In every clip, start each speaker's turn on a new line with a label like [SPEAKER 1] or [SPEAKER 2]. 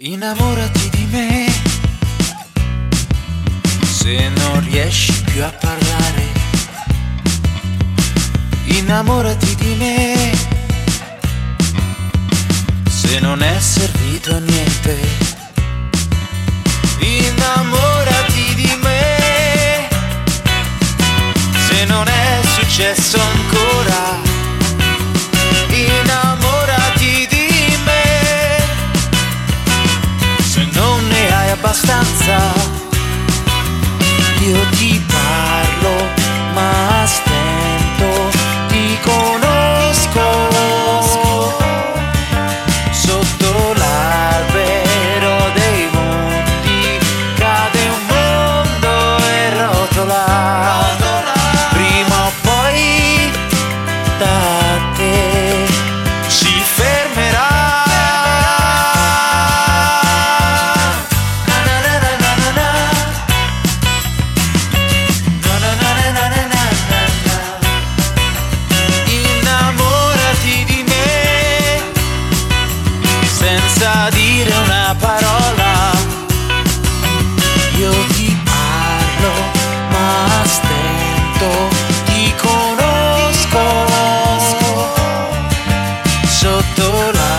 [SPEAKER 1] Innamorati di me se non riesci più a parlare. Innamorati di me se non è servito a niente. Innamorati di me se non è successo ancora. your sotto la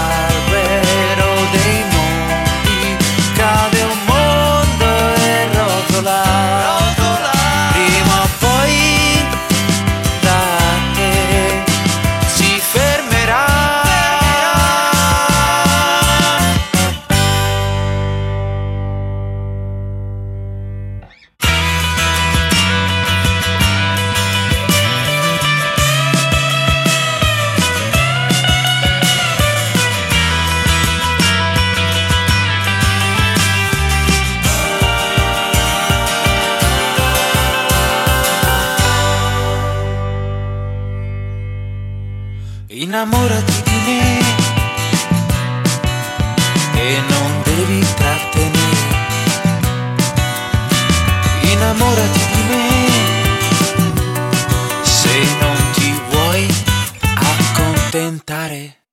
[SPEAKER 1] Innamorati di me e non devi trattenere. Innamorati di me se non ti vuoi accontentare.